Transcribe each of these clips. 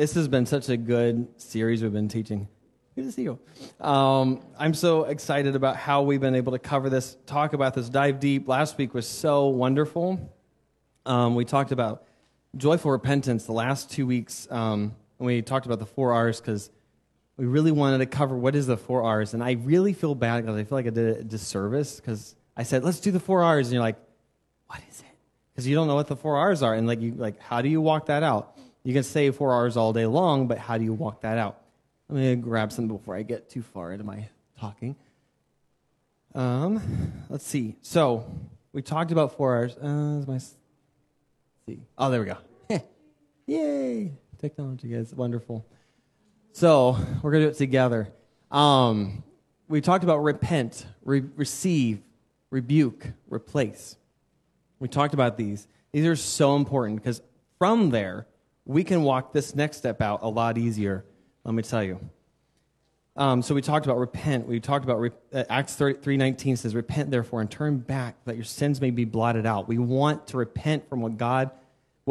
This has been such a good series we've been teaching. Good to see you. Um, I'm so excited about how we've been able to cover this, talk about this, dive deep. Last week was so wonderful. Um, we talked about joyful repentance the last two weeks, um, and we talked about the four R's because we really wanted to cover what is the four R's. And I really feel bad because I feel like I did a disservice because I said, let's do the four R's. And you're like, what is it? Because you don't know what the four R's are. And like, you, like, how do you walk that out? You can say four R's all day long, but how do you walk that out? Let me grab something before I get too far into my talking. Um, let's see. So we talked about four R's. Uh, my see. Oh, there we go. Yay! Technology, guys, wonderful. So we're gonna do it together. Um, we talked about repent, re- receive, rebuke, replace. We talked about these. These are so important because from there we can walk this next step out a lot easier. Let me tell you. Um, so we talked about repent. We talked about re- uh, Acts three nineteen says, "Repent therefore and turn back, that your sins may be blotted out." We want to repent from what God,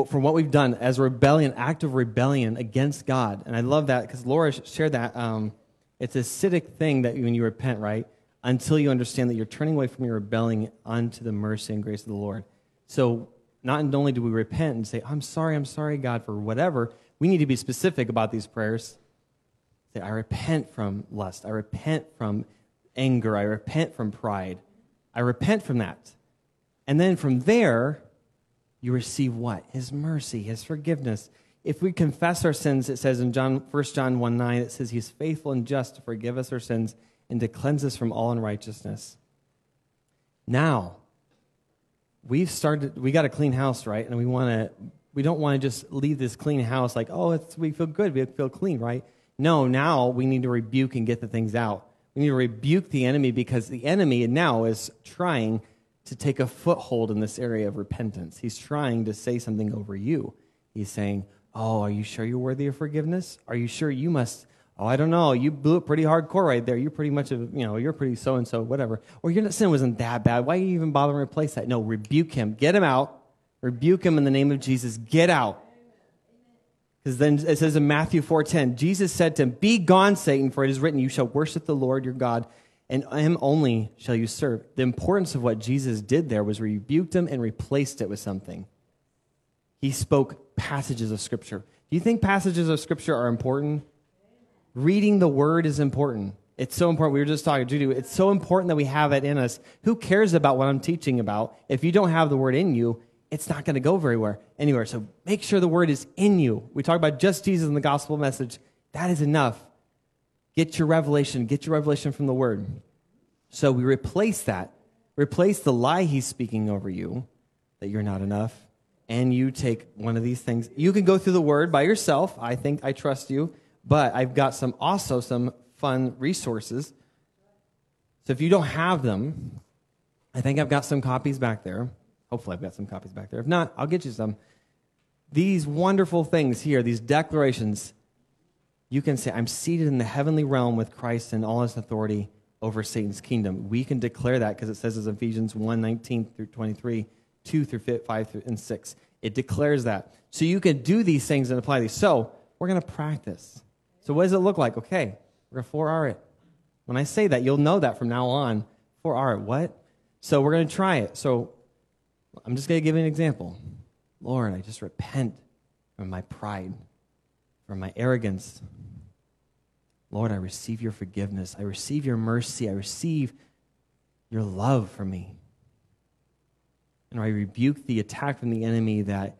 from what we've done as a rebellion, act of rebellion against God. And I love that because Laura shared that. Um, it's a acidic thing that when you repent, right? Until you understand that you're turning away from your rebelling unto the mercy and grace of the Lord. So not only do we repent and say, I'm sorry, I'm sorry, God, for whatever, we need to be specific about these prayers. Say, I repent from lust. I repent from anger. I repent from pride. I repent from that. And then from there, you receive what? His mercy, his forgiveness. If we confess our sins, it says in John, 1 John 1 9, it says he's faithful and just to forgive us our sins and to cleanse us from all unrighteousness. Now, we've started we got a clean house right? And we want to we don't want to just leave this clean house like oh it's we feel good we feel clean right? No now we need to rebuke and get the things out. We need to rebuke the enemy because the enemy now is trying to take a foothold in this area of repentance. He's trying to say something over you. He's saying oh are you sure you're worthy of forgiveness? Are you sure you must oh, I don't know, you blew it pretty hardcore right there. You're pretty much, a, you know, you're pretty so and so, whatever. Or your sin wasn't that bad. Why are you even bothering to replace that? No, rebuke him. Get him out. Rebuke him in the name of Jesus. Get out. Because then it says in Matthew 4.10, Jesus said to him, Be gone, Satan, for it is written, You shall worship the Lord your God, and him only shall you serve. The importance of what Jesus did there was rebuked him and replaced it with something. He spoke passages of Scripture. Do you think passages of Scripture are important? Reading the word is important. It's so important. We were just talking, Judy, it's so important that we have it in us. Who cares about what I'm teaching about? If you don't have the word in you, it's not going to go very where, anywhere. So make sure the word is in you. We talk about just Jesus in the gospel message. That is enough. Get your revelation. Get your revelation from the word. So we replace that. Replace the lie he's speaking over you that you're not enough. And you take one of these things. You can go through the word by yourself. I think I trust you. But I've got some also some fun resources. So if you don't have them, I think I've got some copies back there. Hopefully, I've got some copies back there. If not, I'll get you some. These wonderful things here, these declarations, you can say, I'm seated in the heavenly realm with Christ and all his authority over Satan's kingdom. We can declare that because it says in Ephesians 1 19 through 23, 2 through 5 through, and 6. It declares that. So you can do these things and apply these. So we're going to practice. So what does it look like? Okay, we're going to 4R it. When I say that, you'll know that from now on. 4R it. What? So we're going to try it. So I'm just going to give you an example. Lord, I just repent from my pride, from my arrogance. Lord, I receive your forgiveness. I receive your mercy. I receive your love for me. And I rebuke the attack from the enemy that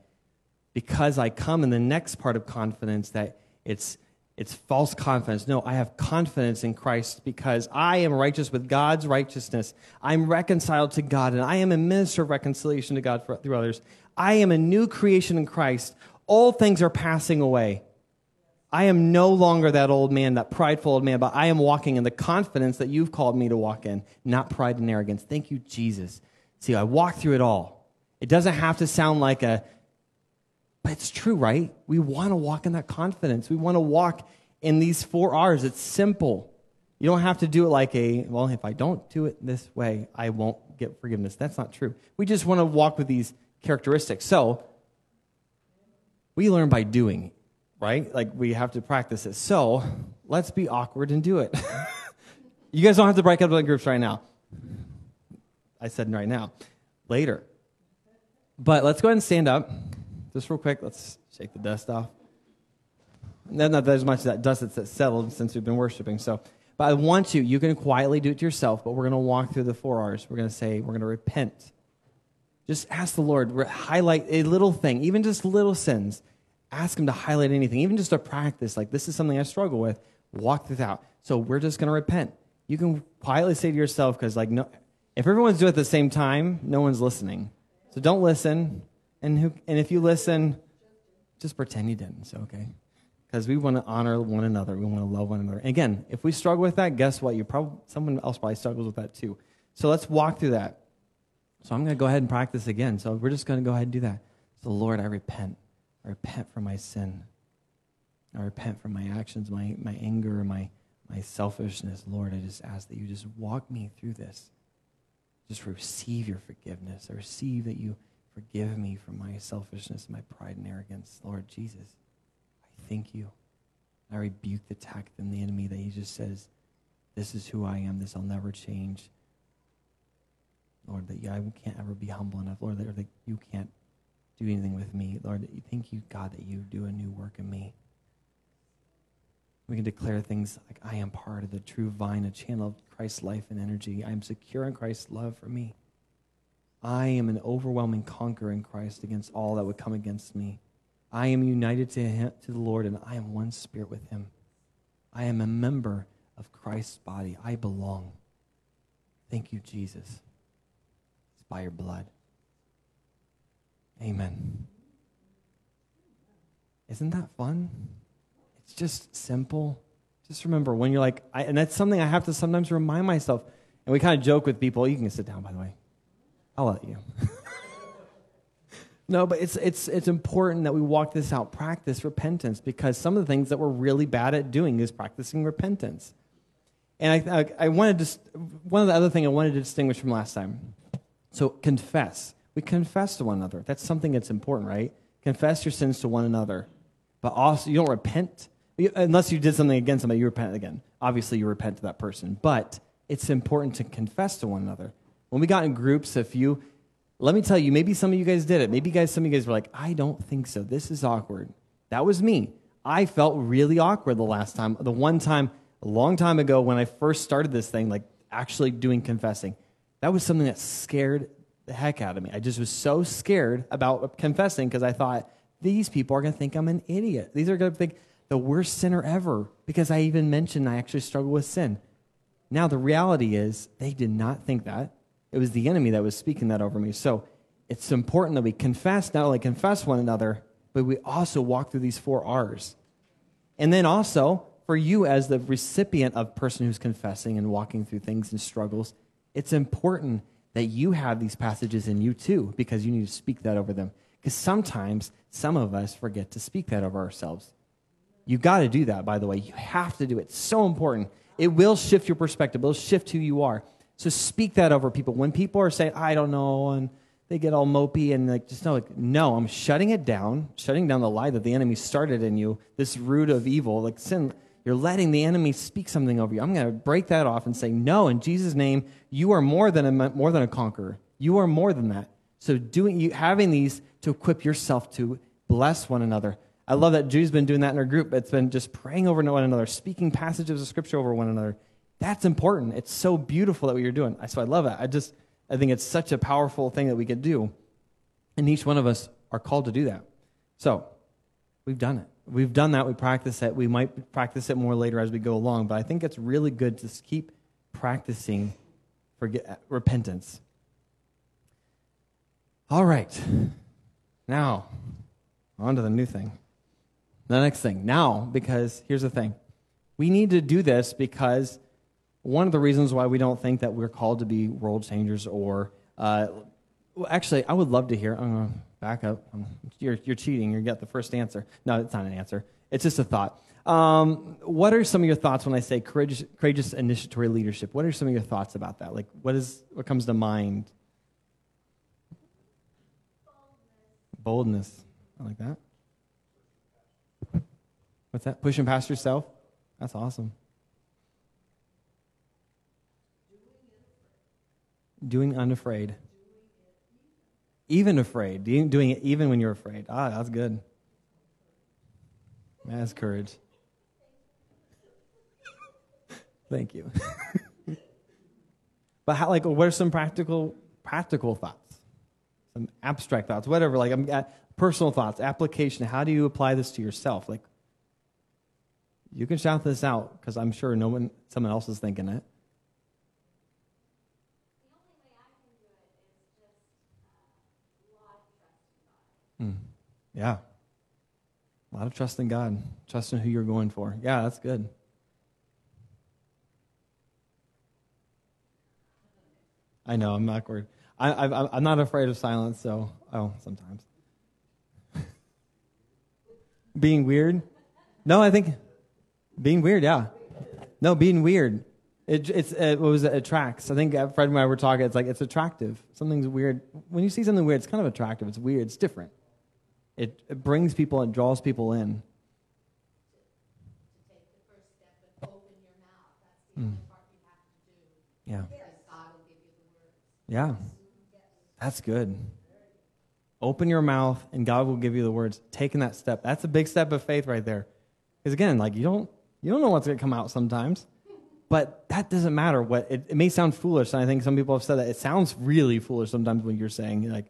because I come in the next part of confidence that it's it's false confidence. No, I have confidence in Christ because I am righteous with God's righteousness. I'm reconciled to God, and I am a minister of reconciliation to God through others. I am a new creation in Christ. All things are passing away. I am no longer that old man, that prideful old man, but I am walking in the confidence that you've called me to walk in, not pride and arrogance. Thank you, Jesus. See, I walk through it all. It doesn't have to sound like a but it's true, right? We want to walk in that confidence. We want to walk in these four R's. It's simple. You don't have to do it like a, well, if I don't do it this way, I won't get forgiveness. That's not true. We just want to walk with these characteristics. So, we learn by doing. right? Like we have to practice it. So let's be awkward and do it. you guys don't have to break up into groups right now. I said right now, later. But let's go ahead and stand up. Just real quick, let's shake the dust off. Not that there's much that dust that's settled since we've been worshiping. So, but I want you, you can quietly do it to yourself, but we're going to walk through the four R's. We're going to say, we're going to repent. Just ask the Lord, highlight a little thing, even just little sins. Ask Him to highlight anything, even just a practice. Like, this is something I struggle with. Walk this out. So, we're just going to repent. You can quietly say to yourself, because, like, no, if everyone's doing it at the same time, no one's listening. So don't listen. And, who, and if you listen, just pretend you didn't. So, okay. Because we want to honor one another. We want to love one another. And again, if we struggle with that, guess what? You probably someone else probably struggles with that too. So let's walk through that. So I'm going to go ahead and practice again. So we're just going to go ahead and do that. So Lord, I repent. I repent for my sin. I repent for my actions, my, my anger, my, my selfishness. Lord, I just ask that you just walk me through this just receive your forgiveness. I receive that you forgive me for my selfishness, my pride and arrogance. Lord Jesus, I thank you. I rebuke the attack and the enemy that he just says, This is who I am. This I'll never change. Lord, that I can't ever be humble enough. Lord, that you can't do anything with me. Lord, that you thank you, God, that you do a new work in me. We can declare things like, I am part of the true vine, a channel of Christ's life and energy. I am secure in Christ's love for me. I am an overwhelming conqueror in Christ against all that would come against me. I am united to, him, to the Lord, and I am one spirit with him. I am a member of Christ's body. I belong. Thank you, Jesus. It's by your blood. Amen. Isn't that fun? It's just simple. Just remember when you're like, I, and that's something I have to sometimes remind myself. And we kind of joke with people. You can sit down, by the way. I'll let you. no, but it's, it's, it's important that we walk this out, practice repentance, because some of the things that we're really bad at doing is practicing repentance. And I, I, I wanted to, one of the other things I wanted to distinguish from last time. So confess. We confess to one another. That's something that's important, right? Confess your sins to one another. But also, you don't repent unless you did something against somebody, you repent again. Obviously, you repent to that person. But it's important to confess to one another. When we got in groups, if you, let me tell you, maybe some of you guys did it. Maybe you guys, some of you guys were like, I don't think so. This is awkward. That was me. I felt really awkward the last time. The one time, a long time ago, when I first started this thing, like actually doing confessing, that was something that scared the heck out of me. I just was so scared about confessing because I thought, these people are going to think I'm an idiot. These are going to think, the worst sinner ever because I even mentioned I actually struggle with sin. Now, the reality is, they did not think that. It was the enemy that was speaking that over me. So it's important that we confess, not only confess one another, but we also walk through these four R's. And then also, for you as the recipient of person who's confessing and walking through things and struggles, it's important that you have these passages in you too, because you need to speak that over them. Because sometimes some of us forget to speak that over ourselves. You got to do that, by the way. You have to do it. It's so important. It will shift your perspective, it'll shift who you are. So speak that over people. When people are saying, I don't know, and they get all mopey and like, just know, like, no, I'm shutting it down, shutting down the lie that the enemy started in you, this root of evil, like sin. You're letting the enemy speak something over you. I'm going to break that off and say, no, in Jesus' name, you are more than a, more than a conqueror. You are more than that. So doing, you, having these to equip yourself to bless one another, I love that Jude's been doing that in our group. It's been just praying over one another, speaking passages of scripture over one another. That's important. It's so beautiful that what you're doing. So I love that. I just, I think it's such a powerful thing that we can do. And each one of us are called to do that. So we've done it. We've done that. We practice it. We might practice it more later as we go along. But I think it's really good to keep practicing forget, uh, repentance. All right. Now, on to the new thing. The next thing, now, because here's the thing we need to do this because one of the reasons why we don't think that we're called to be world changers or, uh, well, actually, I would love to hear. I'm back up. You're, you're cheating. You got the first answer. No, it's not an answer. It's just a thought. Um, what are some of your thoughts when I say courageous, courageous initiatory leadership? What are some of your thoughts about that? Like, what is what comes to mind? Boldness. Boldness. I like that. What's that? Pushing past yourself? That's awesome. Doing unafraid. Even afraid. Doing it even when you're afraid. Ah, that's good. That's courage. Thank you. but how, like, what are some practical practical thoughts? Some abstract thoughts, whatever. Like, I'm at personal thoughts, application. How do you apply this to yourself? Like, you can shout this out because I'm sure no one, someone else is thinking it. Mm. Yeah. A lot of trust in God, trust in who you're going for. Yeah, that's good. I know, I'm awkward. I, I, I'm not afraid of silence, so, oh, sometimes. being weird? No, I think being weird, yeah. No, being weird. It, it's, it, what was it? Attracts. I think Fred and I were talking, it's like, it's attractive. Something's weird. When you see something weird, it's kind of attractive. It's weird. It's different. It, it brings people, and draws people in. Mm. Yeah. Yeah. That's good. Open your mouth and God will give you the words. Taking that step. That's a big step of faith right there. Because again, like you don't you don't know what's gonna come out sometimes. But that doesn't matter. What it, it may sound foolish, and I think some people have said that it sounds really foolish sometimes when you're saying like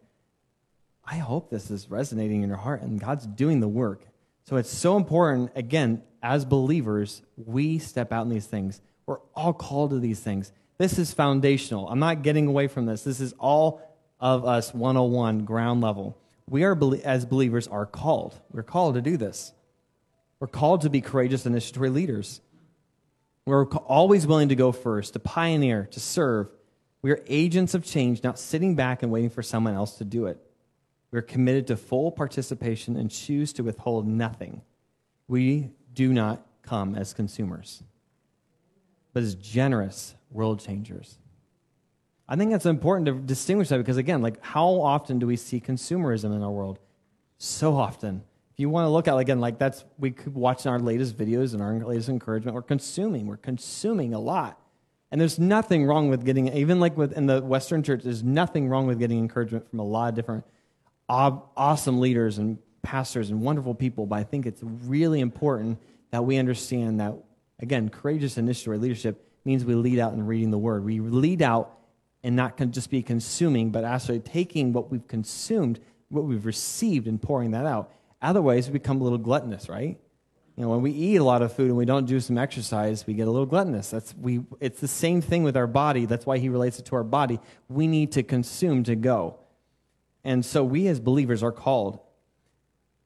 I hope this is resonating in your heart and God's doing the work. So it's so important, again, as believers, we step out in these things. We're all called to these things. This is foundational. I'm not getting away from this. This is all of us 101, ground level. We are, as believers, are called. We're called to do this. We're called to be courageous initiatory leaders. We're always willing to go first, to pioneer, to serve. We are agents of change, not sitting back and waiting for someone else to do it. We are committed to full participation and choose to withhold nothing. We do not come as consumers, but as generous world changers. I think it's important to distinguish that because, again, like how often do we see consumerism in our world? So often. If you want to look at, again, like that's, we could watch our latest videos and our latest encouragement. We're consuming. We're consuming a lot. And there's nothing wrong with getting, even like within the Western church, there's nothing wrong with getting encouragement from a lot of different awesome leaders and pastors and wonderful people, but I think it's really important that we understand that, again, courageous initiatory leadership means we lead out in reading the word. We lead out and not just be consuming, but actually taking what we've consumed, what we've received, and pouring that out. Otherwise, we become a little gluttonous, right? You know, when we eat a lot of food and we don't do some exercise, we get a little gluttonous. That's we. It's the same thing with our body. That's why he relates it to our body. We need to consume to go. And so we as believers are called.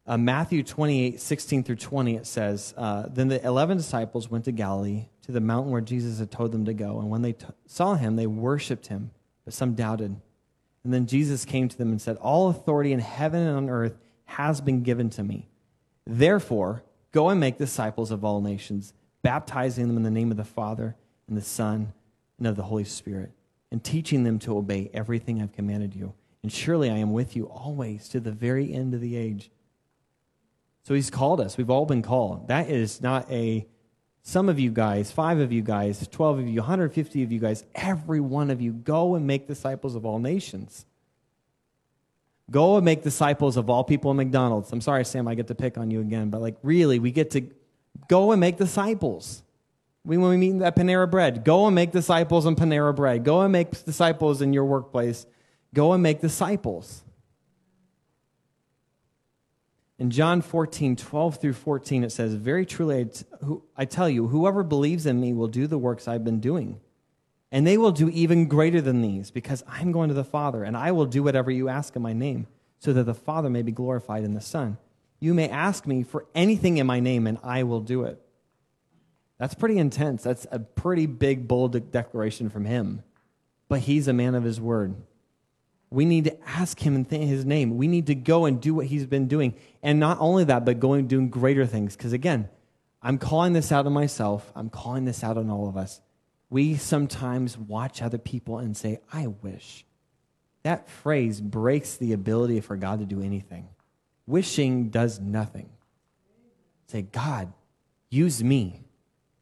Uh, Matthew 28, 16 through 20, it says, uh, Then the 11 disciples went to Galilee, to the mountain where Jesus had told them to go. And when they t- saw him, they worshiped him, but some doubted. And then Jesus came to them and said, All authority in heaven and on earth has been given to me. Therefore, go and make disciples of all nations, baptizing them in the name of the Father and the Son and of the Holy Spirit, and teaching them to obey everything I've commanded you. And surely I am with you always to the very end of the age. So he's called us. We've all been called. That is not a some of you guys, five of you guys, 12 of you, 150 of you guys, every one of you, go and make disciples of all nations. Go and make disciples of all people in McDonald's. I'm sorry, Sam, I get to pick on you again, but like really, we get to go and make disciples. We, when we meet at Panera Bread, go and make disciples in Panera Bread. Go and make disciples in your workplace. Go and make disciples. In John 14, 12 through 14, it says, Very truly, I tell you, whoever believes in me will do the works I've been doing. And they will do even greater than these, because I'm going to the Father, and I will do whatever you ask in my name, so that the Father may be glorified in the Son. You may ask me for anything in my name, and I will do it. That's pretty intense. That's a pretty big, bold declaration from him. But he's a man of his word. We need to ask him in his name. We need to go and do what he's been doing. And not only that, but going doing greater things. Because again, I'm calling this out on myself. I'm calling this out on all of us. We sometimes watch other people and say, I wish. That phrase breaks the ability for God to do anything. Wishing does nothing. Say, God, use me.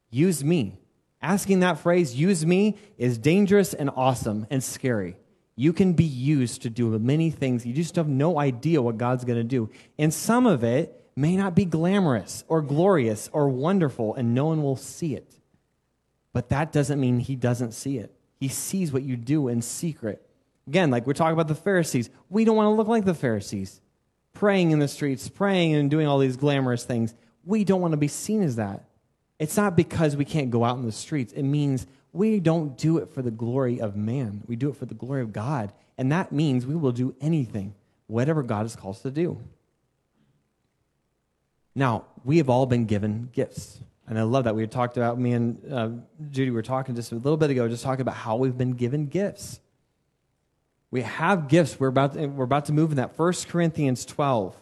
Use me. Asking that phrase, use me, is dangerous and awesome and scary. You can be used to do many things. You just have no idea what God's going to do. And some of it may not be glamorous or glorious or wonderful, and no one will see it. But that doesn't mean He doesn't see it. He sees what you do in secret. Again, like we're talking about the Pharisees, we don't want to look like the Pharisees, praying in the streets, praying and doing all these glamorous things. We don't want to be seen as that. It's not because we can't go out in the streets. It means we don't do it for the glory of man. We do it for the glory of God. And that means we will do anything, whatever God has called us to do. Now, we have all been given gifts. And I love that. We talked about, me and uh, Judy were talking just a little bit ago, just talking about how we've been given gifts. We have gifts. We're about to, we're about to move in that 1 Corinthians 12.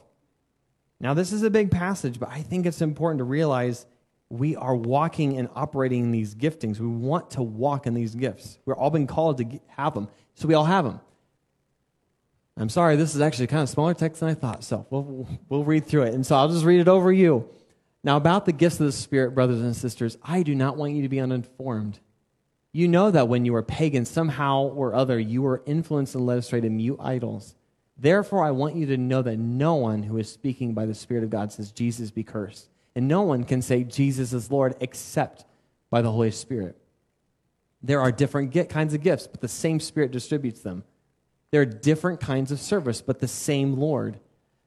Now, this is a big passage, but I think it's important to realize we are walking and operating in these giftings. We want to walk in these gifts. We're all been called to have them, so we all have them. I'm sorry, this is actually kind of smaller text than I thought, so we'll, we'll read through it. And so I'll just read it over you. Now, about the gifts of the Spirit, brothers and sisters, I do not want you to be uninformed. You know that when you were pagan, somehow or other, you were influenced and led astray to mute idols. Therefore, I want you to know that no one who is speaking by the Spirit of God says, Jesus be cursed. And no one can say Jesus is Lord except by the Holy Spirit. There are different kinds of gifts, but the same Spirit distributes them. There are different kinds of service, but the same Lord.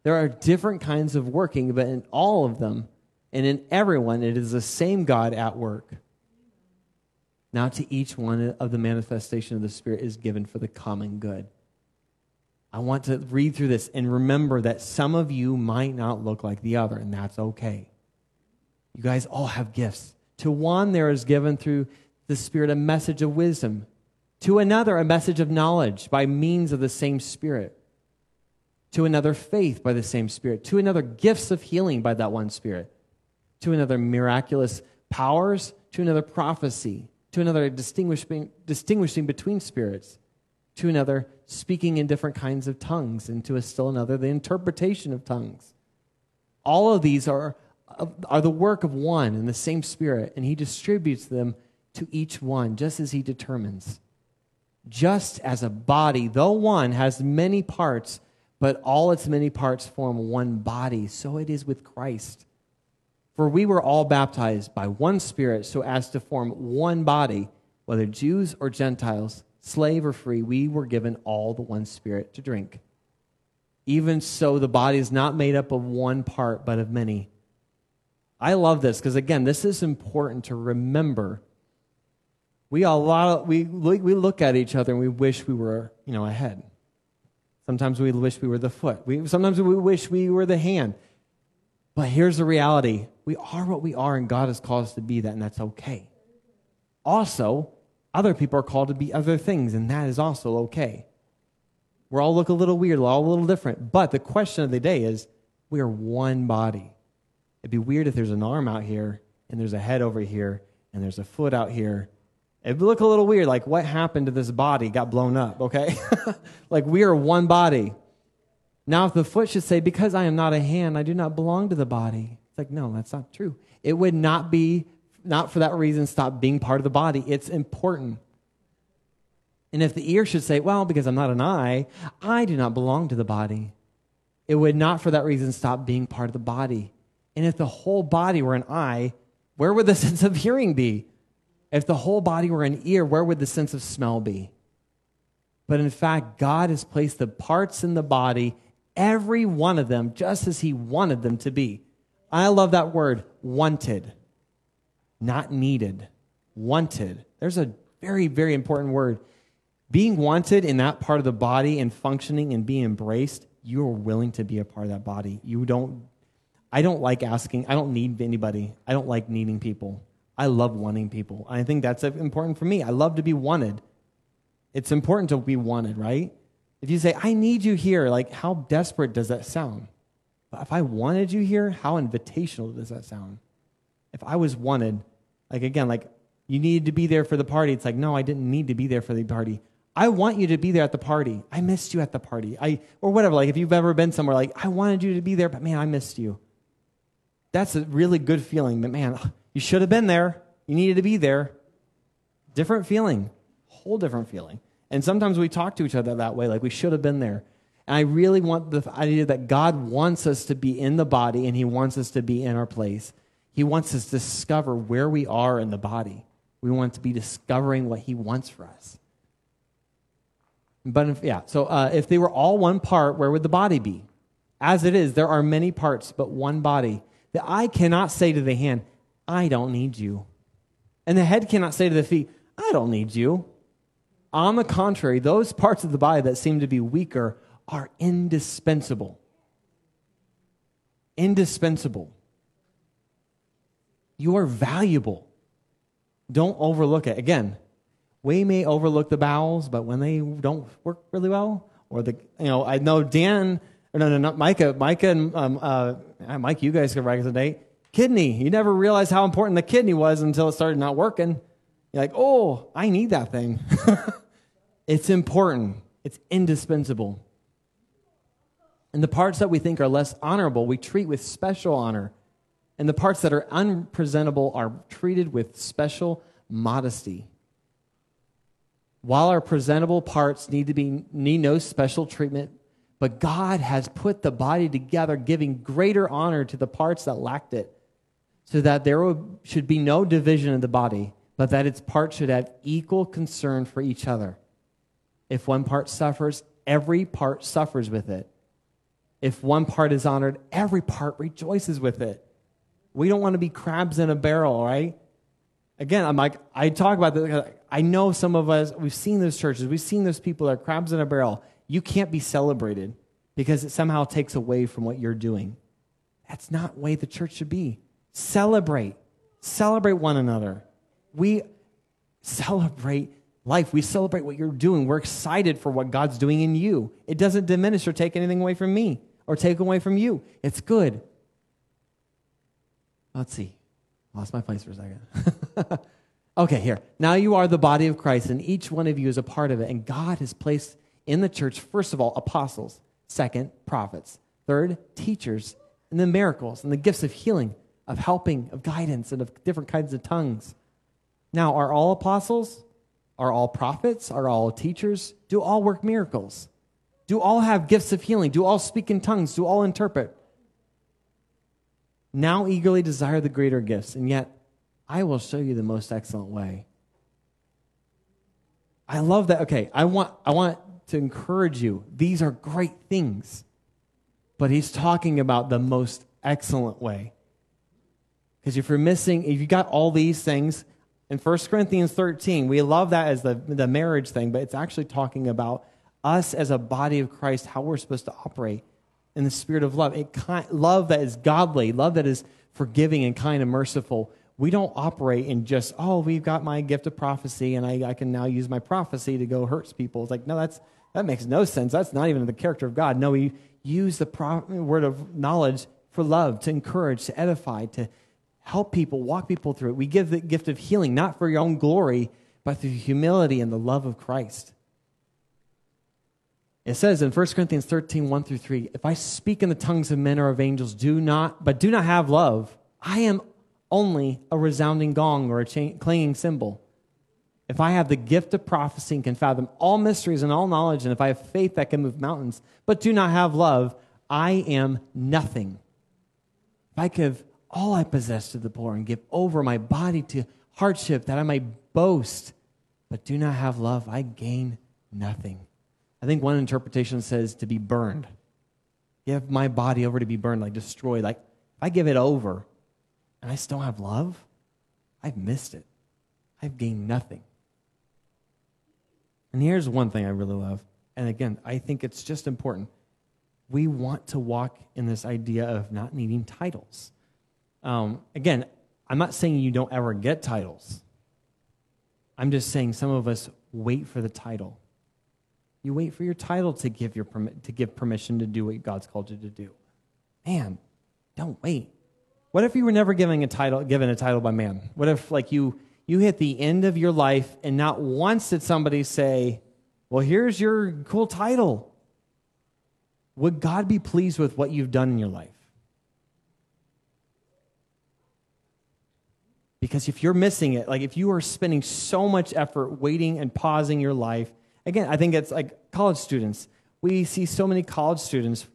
There are different kinds of working, but in all of them and in everyone, it is the same God at work. Now, to each one of the manifestation of the Spirit is given for the common good. I want to read through this and remember that some of you might not look like the other, and that's okay. You guys all have gifts. To one, there is given through the Spirit a message of wisdom, to another, a message of knowledge by means of the same Spirit, to another, faith by the same Spirit, to another, gifts of healing by that one Spirit, to another, miraculous powers, to another, prophecy, to another, distinguishing, distinguishing between spirits, to another, speaking in different kinds of tongues, and to a still another, the interpretation of tongues. All of these are are the work of one and the same Spirit, and He distributes them to each one just as He determines. Just as a body, though one, has many parts, but all its many parts form one body, so it is with Christ. For we were all baptized by one Spirit so as to form one body, whether Jews or Gentiles, slave or free, we were given all the one Spirit to drink. Even so, the body is not made up of one part, but of many. I love this because, again, this is important to remember. We, a lot of, we, we look at each other and we wish we were you know, ahead. Sometimes we wish we were the foot. We, sometimes we wish we were the hand. But here's the reality we are what we are, and God has called us to be that, and that's okay. Also, other people are called to be other things, and that is also okay. We all look a little weird, all a little different. But the question of the day is we are one body. It'd be weird if there's an arm out here and there's a head over here and there's a foot out here. It'd look a little weird, like what happened to this body got blown up, okay? like we are one body. Now, if the foot should say, Because I am not a hand, I do not belong to the body, it's like, no, that's not true. It would not be, not for that reason, stop being part of the body. It's important. And if the ear should say, Well, because I'm not an eye, I do not belong to the body, it would not for that reason stop being part of the body. And if the whole body were an eye, where would the sense of hearing be? If the whole body were an ear, where would the sense of smell be? But in fact, God has placed the parts in the body, every one of them, just as He wanted them to be. I love that word, wanted, not needed. Wanted. There's a very, very important word. Being wanted in that part of the body and functioning and being embraced, you are willing to be a part of that body. You don't I don't like asking. I don't need anybody. I don't like needing people. I love wanting people. I think that's important for me. I love to be wanted. It's important to be wanted, right? If you say, I need you here, like, how desperate does that sound? But if I wanted you here, how invitational does that sound? If I was wanted, like, again, like, you needed to be there for the party. It's like, no, I didn't need to be there for the party. I want you to be there at the party. I missed you at the party. I, or whatever. Like, if you've ever been somewhere, like, I wanted you to be there, but man, I missed you. That's a really good feeling. But man, you should have been there. You needed to be there. Different feeling, whole different feeling. And sometimes we talk to each other that way, like we should have been there. And I really want the idea that God wants us to be in the body and He wants us to be in our place. He wants us to discover where we are in the body. We want to be discovering what He wants for us. But if, yeah, so uh, if they were all one part, where would the body be? As it is, there are many parts, but one body. The eye cannot say to the hand, I don't need you. And the head cannot say to the feet, I don't need you. On the contrary, those parts of the body that seem to be weaker are indispensable. Indispensable. You are valuable. Don't overlook it. Again, we may overlook the bowels, but when they don't work really well, or the, you know, I know Dan, or no, no, not Micah, Micah and um, uh, Mike, you guys can date. Kidney. You never realized how important the kidney was until it started not working. You're like, oh, I need that thing. it's important. It's indispensable. And the parts that we think are less honorable, we treat with special honor. And the parts that are unpresentable are treated with special modesty. While our presentable parts need to be need no special treatment, but God has put the body together, giving greater honor to the parts that lacked it, so that there should be no division in the body, but that its parts should have equal concern for each other. If one part suffers, every part suffers with it. If one part is honored, every part rejoices with it. We don't want to be crabs in a barrel, right? Again, I'm like, I talk about this. I know some of us, we've seen those churches, we've seen those people that are crabs in a barrel. You can't be celebrated because it somehow takes away from what you're doing. That's not way the church should be. Celebrate. Celebrate one another. We celebrate life. We celebrate what you're doing. We're excited for what God's doing in you. It doesn't diminish or take anything away from me or take away from you. It's good. Let's see. Lost my place for a second. okay, here. Now you are the body of Christ, and each one of you is a part of it. And God has placed in the church, first of all, apostles, second, prophets, third, teachers, and then miracles, and the gifts of healing, of helping, of guidance, and of different kinds of tongues. Now, are all apostles? Are all prophets? Are all teachers? Do all work miracles? Do all have gifts of healing? Do all speak in tongues? Do all interpret? Now eagerly desire the greater gifts, and yet I will show you the most excellent way. I love that. Okay, I want, I want to encourage you. These are great things. But he's talking about the most excellent way. Because if you're missing, if you got all these things, in 1 Corinthians 13, we love that as the, the marriage thing, but it's actually talking about us as a body of Christ, how we're supposed to operate in the spirit of love. It love that is godly, love that is forgiving and kind and merciful. We don't operate in just, oh, we've got my gift of prophecy and I, I can now use my prophecy to go hurt people. It's like, no, that's, that makes no sense. That's not even the character of God. No, we use the pro- word of knowledge for love, to encourage, to edify, to help people, walk people through it. We give the gift of healing, not for your own glory, but through humility and the love of Christ. It says in 1 Corinthians 13, 1 through 3, if I speak in the tongues of men or of angels, do not, but do not have love, I am only a resounding gong or a clanging cymbal. If I have the gift of prophecy and can fathom all mysteries and all knowledge, and if I have faith that can move mountains, but do not have love, I am nothing. If I give all I possess to the poor and give over my body to hardship that I might boast, but do not have love, I gain nothing. I think one interpretation says to be burned. Give my body over to be burned, like destroyed. Like, if I give it over and I still have love, I've missed it. I've gained nothing. And here's one thing I really love. And again, I think it's just important. We want to walk in this idea of not needing titles. Um, again, I'm not saying you don't ever get titles. I'm just saying some of us wait for the title. You wait for your title to give, your to give permission to do what God's called you to do. Man, don't wait. What if you were never given a title, given a title by man? What if, like, you, you hit the end of your life and not once did somebody say, Well, here's your cool title? Would God be pleased with what you've done in your life? Because if you're missing it, like if you are spending so much effort waiting and pausing your life, again, I think it's like college students. We see so many college students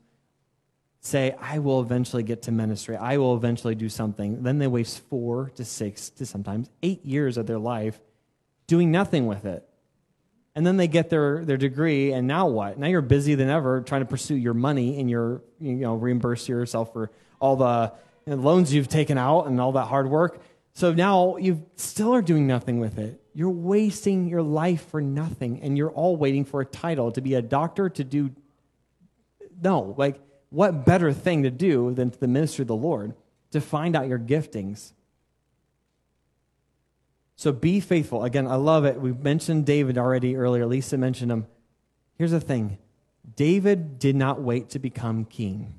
say, I will eventually get to ministry. I will eventually do something. Then they waste four to six to sometimes eight years of their life doing nothing with it. And then they get their, their degree, and now what? Now you're busier than ever trying to pursue your money and your, you know, reimburse yourself for all the loans you've taken out and all that hard work. So now you still are doing nothing with it. You're wasting your life for nothing, and you're all waiting for a title to be a doctor, to do. No, like, what better thing to do than to the ministry of the Lord to find out your giftings? So be faithful. Again, I love it. We've mentioned David already earlier. Lisa mentioned him. Here's the thing David did not wait to become king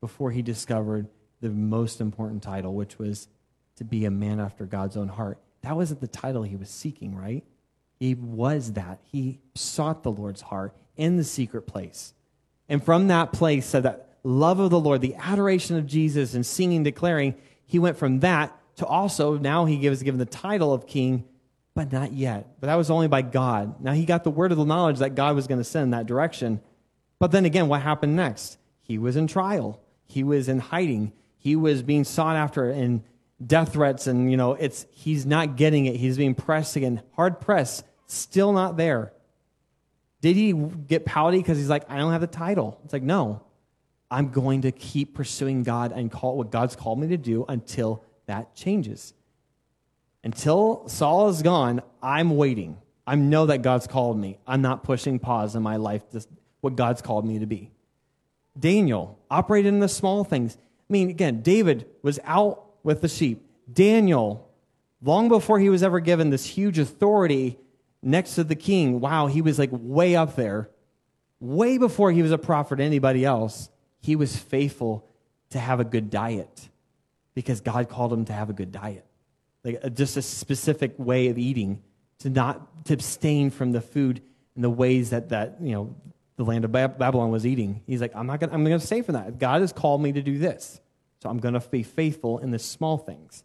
before he discovered the most important title, which was to be a man after God's own heart. That wasn't the title he was seeking, right? He was that. He sought the Lord's heart in the secret place. And from that place, so that love of the Lord, the adoration of Jesus, and singing, declaring, he went from that to also now he was given the title of king, but not yet. But that was only by God. Now he got the word of the knowledge that God was going to send in that direction. But then again, what happened next? He was in trial. He was in hiding. He was being sought after and death threats and you know it's he's not getting it he's being pressed again hard pressed still not there did he get pouty because he's like i don't have the title. It's like no. I'm going to keep pursuing god and call what god's called me to do until that changes. Until saul is gone i'm waiting. I know that god's called me. I'm not pushing pause in my life to what god's called me to be. Daniel operated in the small things. I mean again david was out with the sheep. Daniel, long before he was ever given this huge authority next to the king, wow, he was like way up there. Way before he was a prophet to anybody else, he was faithful to have a good diet because God called him to have a good diet. Like uh, just a specific way of eating, to not to abstain from the food and the ways that, that you know the land of Babylon was eating. He's like, I'm not gonna I'm gonna stay for that. God has called me to do this. So I'm to be faithful in the small things.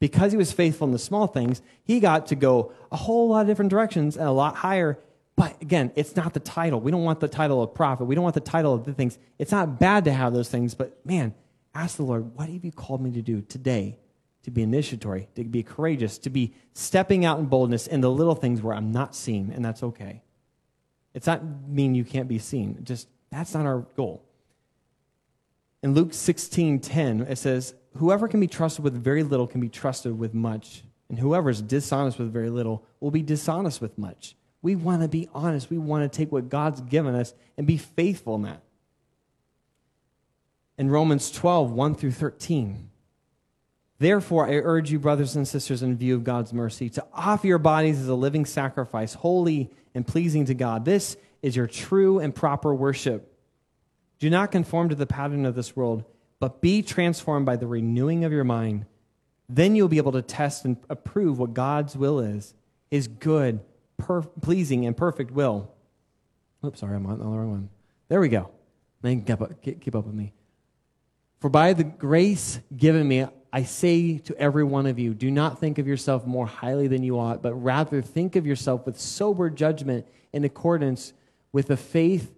Because he was faithful in the small things, he got to go a whole lot of different directions and a lot higher. But again, it's not the title. We don't want the title of prophet. We don't want the title of the things. It's not bad to have those things, but man, ask the Lord, what have you called me to do today? To be initiatory, to be courageous, to be stepping out in boldness in the little things where I'm not seen, and that's okay. It's not mean you can't be seen. Just that's not our goal. In Luke 16 10, it says, Whoever can be trusted with very little can be trusted with much. And whoever is dishonest with very little will be dishonest with much. We want to be honest. We want to take what God's given us and be faithful in that. In Romans 12, 1 through 13. Therefore, I urge you, brothers and sisters, in view of God's mercy, to offer your bodies as a living sacrifice, holy and pleasing to God. This is your true and proper worship. Do not conform to the pattern of this world, but be transformed by the renewing of your mind. Then you'll be able to test and approve what God's will is, his good, per- pleasing, and perfect will. Oops, sorry, I'm on the wrong one. There we go. Then keep up, keep up with me. For by the grace given me, I say to every one of you, do not think of yourself more highly than you ought, but rather think of yourself with sober judgment in accordance with the faith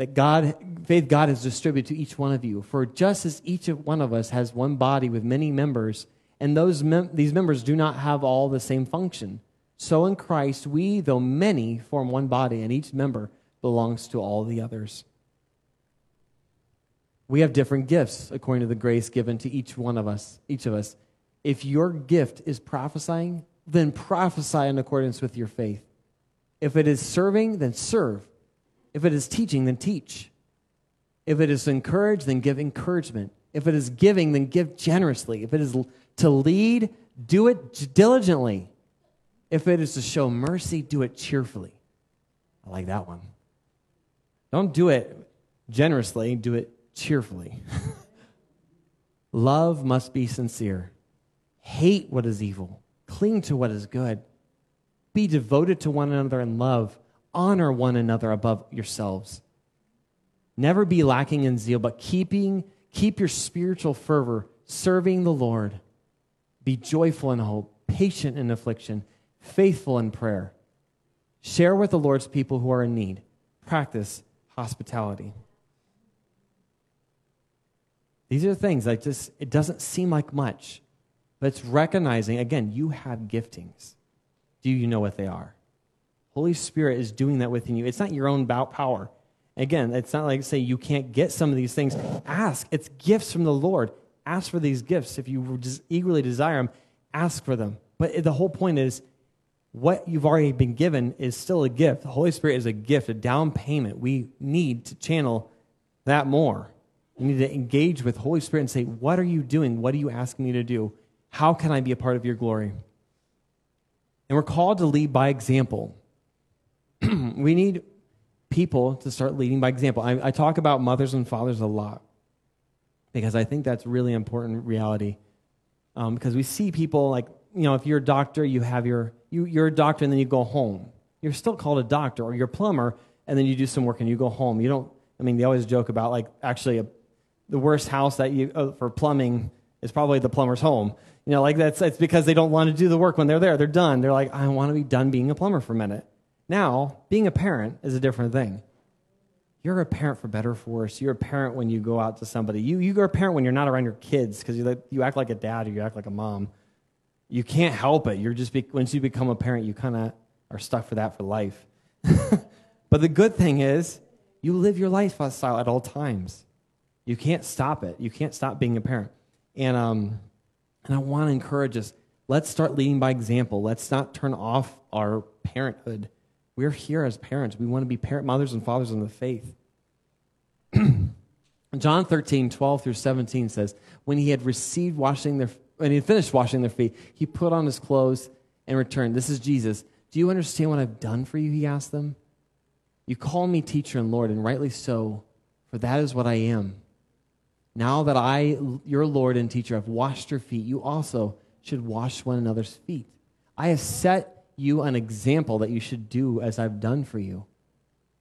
that God, faith God has distributed to each one of you. For just as each one of us has one body with many members, and those mem- these members do not have all the same function, so in Christ we, though many, form one body, and each member belongs to all the others. We have different gifts according to the grace given to each one of us, each of us. If your gift is prophesying, then prophesy in accordance with your faith. If it is serving, then serve. If it is teaching, then teach. If it is encourage, then give encouragement. If it is giving, then give generously. If it is to lead, do it diligently. If it is to show mercy, do it cheerfully. I like that one. Don't do it generously, do it cheerfully. Love must be sincere. Hate what is evil. Cling to what is good. Be devoted to one another in love honor one another above yourselves. Never be lacking in zeal, but keeping keep your spiritual fervor, serving the Lord. Be joyful in hope, patient in affliction, faithful in prayer. Share with the Lord's people who are in need. Practice hospitality. These are things that just, it doesn't seem like much, but it's recognizing, again, you have giftings. Do you know what they are? Holy Spirit is doing that within you. It's not your own power. Again, it's not like say you can't get some of these things. Ask. It's gifts from the Lord. Ask for these gifts. If you just eagerly desire them, ask for them. But the whole point is what you've already been given is still a gift. The Holy Spirit is a gift, a down payment. We need to channel that more. We need to engage with Holy Spirit and say, What are you doing? What are you asking me to do? How can I be a part of your glory? And we're called to lead by example. we need people to start leading by example. I, I, talk about mothers and fathers a lot because I think that's really important reality. Um, because we see people like, you know, if you're a doctor, you have your, you, you're a doctor and then you go home. You're still called a doctor or you're a plumber and then you do some work and you go home. You don't, I mean, they always joke about like actually a, the worst house that you, uh, for plumbing is probably the plumber's home. You know, like that's, it's because they don't want to do the work when they're there. They're done. They're like, I want to be done being a plumber for a minute. Now, being a parent is a different thing. You're a parent for better or for worse. You're a parent when you go out to somebody. You, you're a parent when you're not around your kids because you, you act like a dad or you act like a mom. You can't help it. You're just once you become a parent, you kind of are stuck for that for life. but the good thing is, you live your lifestyle at all times. You can't stop it. You can't stop being a parent. And um, and I want to encourage us. Let's start leading by example. Let's not turn off our parenthood we're here as parents. We want to be parent, mothers and fathers in the faith. John 13, 12 through 17 says, When he had received washing their, when he had finished washing their feet, he put on his clothes and returned. This is Jesus. Do you understand what I've done for you? He asked them. You call me teacher and Lord, and rightly so, for that is what I am. Now that I, your Lord and teacher, have washed your feet, you also should wash one another's feet. I have set you an example that you should do as I've done for you.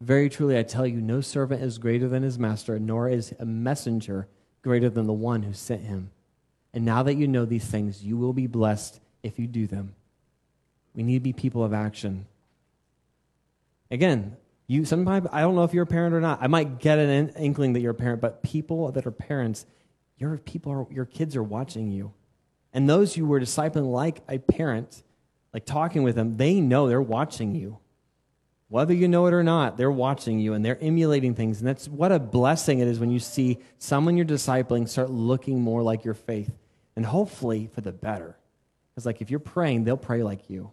Very truly, I tell you, no servant is greater than his master, nor is a messenger greater than the one who sent him. And now that you know these things, you will be blessed if you do them. We need to be people of action. Again, you sometimes I don't know if you're a parent or not. I might get an inkling that you're a parent, but people that are parents, your people are, your kids are watching you. And those you were discipling like a parent, like talking with them, they know they're watching you. Whether you know it or not, they're watching you and they're emulating things. And that's what a blessing it is when you see someone you're discipling start looking more like your faith. And hopefully for the better. Because, like, if you're praying, they'll pray like you.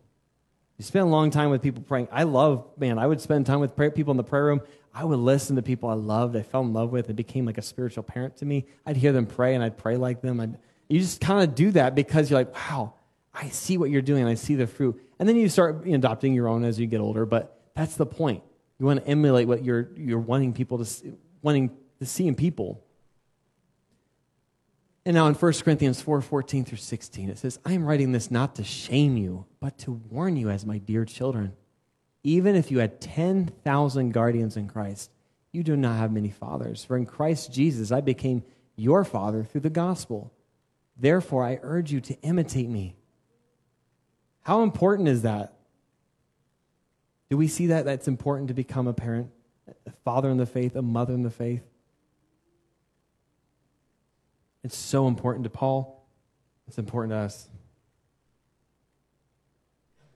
You spend a long time with people praying. I love, man, I would spend time with people in the prayer room. I would listen to people I loved, I fell in love with. It became like a spiritual parent to me. I'd hear them pray and I'd pray like them. I'd, you just kind of do that because you're like, wow, I see what you're doing. and I see the fruit. And then you start adopting your own as you get older. But that's the point. You want to emulate what you're, you're wanting people to see, wanting to see in people. And now in 1 Corinthians 4 14 through 16, it says, I am writing this not to shame you, but to warn you as my dear children. Even if you had 10,000 guardians in Christ, you do not have many fathers. For in Christ Jesus, I became your father through the gospel. Therefore, I urge you to imitate me how important is that? Do we see that that's important to become a parent, a father in the faith, a mother in the faith? It's so important to Paul. It's important to us.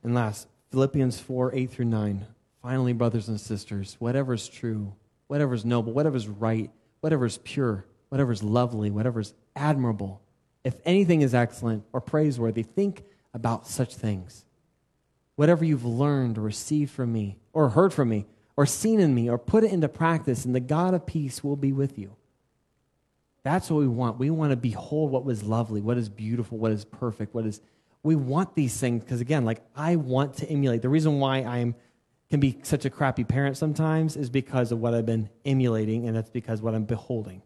And last, Philippians 4 8 through 9. Finally, brothers and sisters, whatever is true, whatever is noble, whatever is right, whatever is pure, whatever is lovely, whatever is admirable, if anything is excellent or praiseworthy, think about such things. Whatever you've learned or received from me, or heard from me, or seen in me, or put it into practice, and the God of peace will be with you. That's what we want. We want to behold what was lovely, what is beautiful, what is perfect, what is. We want these things because, again, like I want to emulate. The reason why I'm can be such a crappy parent sometimes is because of what I've been emulating, and that's because what I'm beholding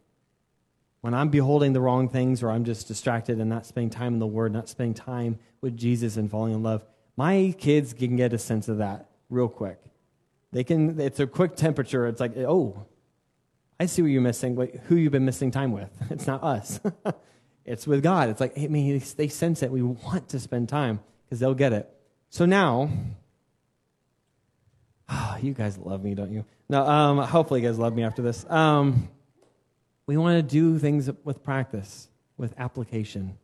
when I'm beholding the wrong things or I'm just distracted and not spending time in the Word, not spending time with Jesus and falling in love, my kids can get a sense of that real quick. They can, it's a quick temperature. It's like, oh, I see what you're missing, who you've been missing time with. It's not us. It's with God. It's like, I mean, they sense it. We want to spend time because they'll get it. So now, oh, you guys love me, don't you? No, um, hopefully you guys love me after this. Um, we want to do things with practice, with application.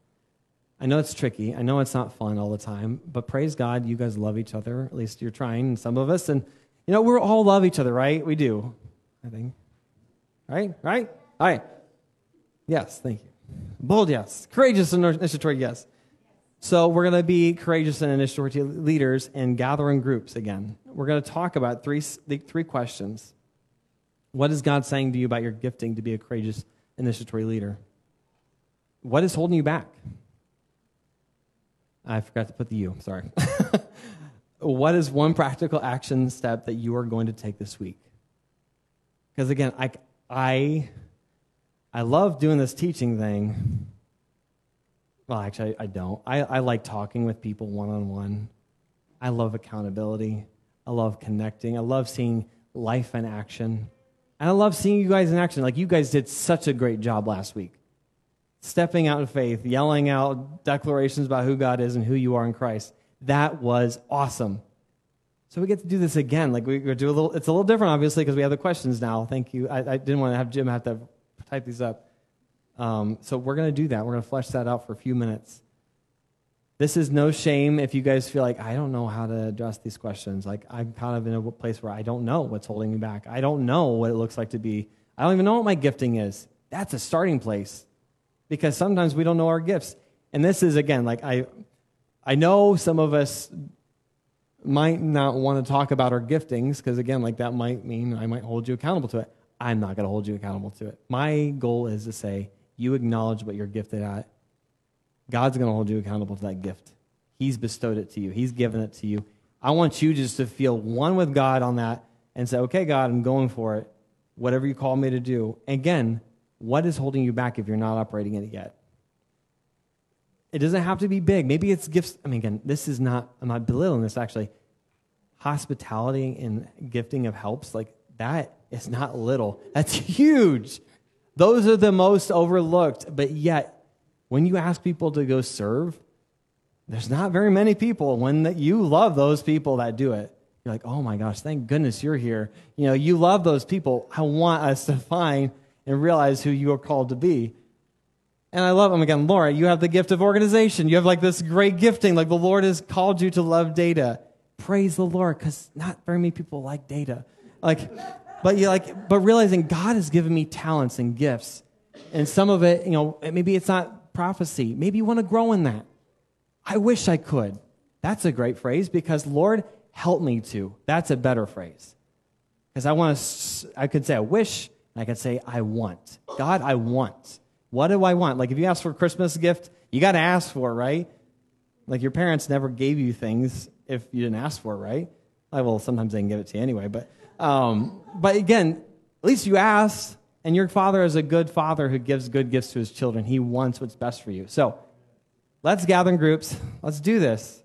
I know it's tricky. I know it's not fun all the time, but praise God, you guys love each other. At least you're trying, some of us. And, you know, we all love each other, right? We do, I think. Right? Right? All right. Yes, thank you. Bold, yes. Courageous and initiatory, yes. So we're going to be courageous and initiatory leaders and gathering groups again. We're going to talk about three, three questions. What is God saying to you about your gifting to be a courageous initiatory leader? What is holding you back? I forgot to put the you, sorry. what is one practical action step that you are going to take this week? Because again, I, I, I love doing this teaching thing well, actually, I, I don't. I, I like talking with people one on one. I love accountability. I love connecting. I love seeing life in action. And I love seeing you guys in action. Like, you guys did such a great job last week. Stepping out in faith, yelling out declarations about who God is and who you are in Christ. That was awesome. So we get to do this again. Like, we do a little, it's a little different, obviously, because we have the questions now. Thank you. I, I didn't want to have Jim have to type these up. Um, so we're going to do that. We're going to flesh that out for a few minutes. This is no shame if you guys feel like, I don't know how to address these questions. Like, I'm kind of in a place where I don't know what's holding me back. I don't know what it looks like to be. I don't even know what my gifting is. That's a starting place because sometimes we don't know our gifts. And this is, again, like, I, I know some of us might not want to talk about our giftings because, again, like, that might mean I might hold you accountable to it. I'm not going to hold you accountable to it. My goal is to say, you acknowledge what you're gifted at, God's going to hold you accountable to that gift. He's bestowed it to you, He's given it to you. I want you just to feel one with God on that and say, okay, God, I'm going for it. Whatever you call me to do. Again, what is holding you back if you're not operating in it yet? It doesn't have to be big. Maybe it's gifts. I mean, again, this is not, I'm not belittling this actually. Hospitality and gifting of helps, like that is not little. That's huge. Those are the most overlooked, but yet, when you ask people to go serve, there's not very many people when that you love those people that do it. You're like, oh my gosh, thank goodness you're here. You know, you love those people. I want us to find and realize who you are called to be. And I love them again, Laura. You have the gift of organization. You have like this great gifting. Like the Lord has called you to love data. Praise the Lord, because not very many people like data. Like but you like, but realizing God has given me talents and gifts, and some of it, you know, maybe it's not prophecy. Maybe you want to grow in that. I wish I could. That's a great phrase because Lord, help me to. That's a better phrase. Because I want to, I could say I wish, and I could say I want. God, I want. What do I want? Like if you ask for a Christmas gift, you got to ask for right? Like your parents never gave you things if you didn't ask for right? I will sometimes they can give it to you anyway, but um, but again, at least you asked, and your father is a good father who gives good gifts to his children. He wants what's best for you. So let's gather in groups. Let's do this.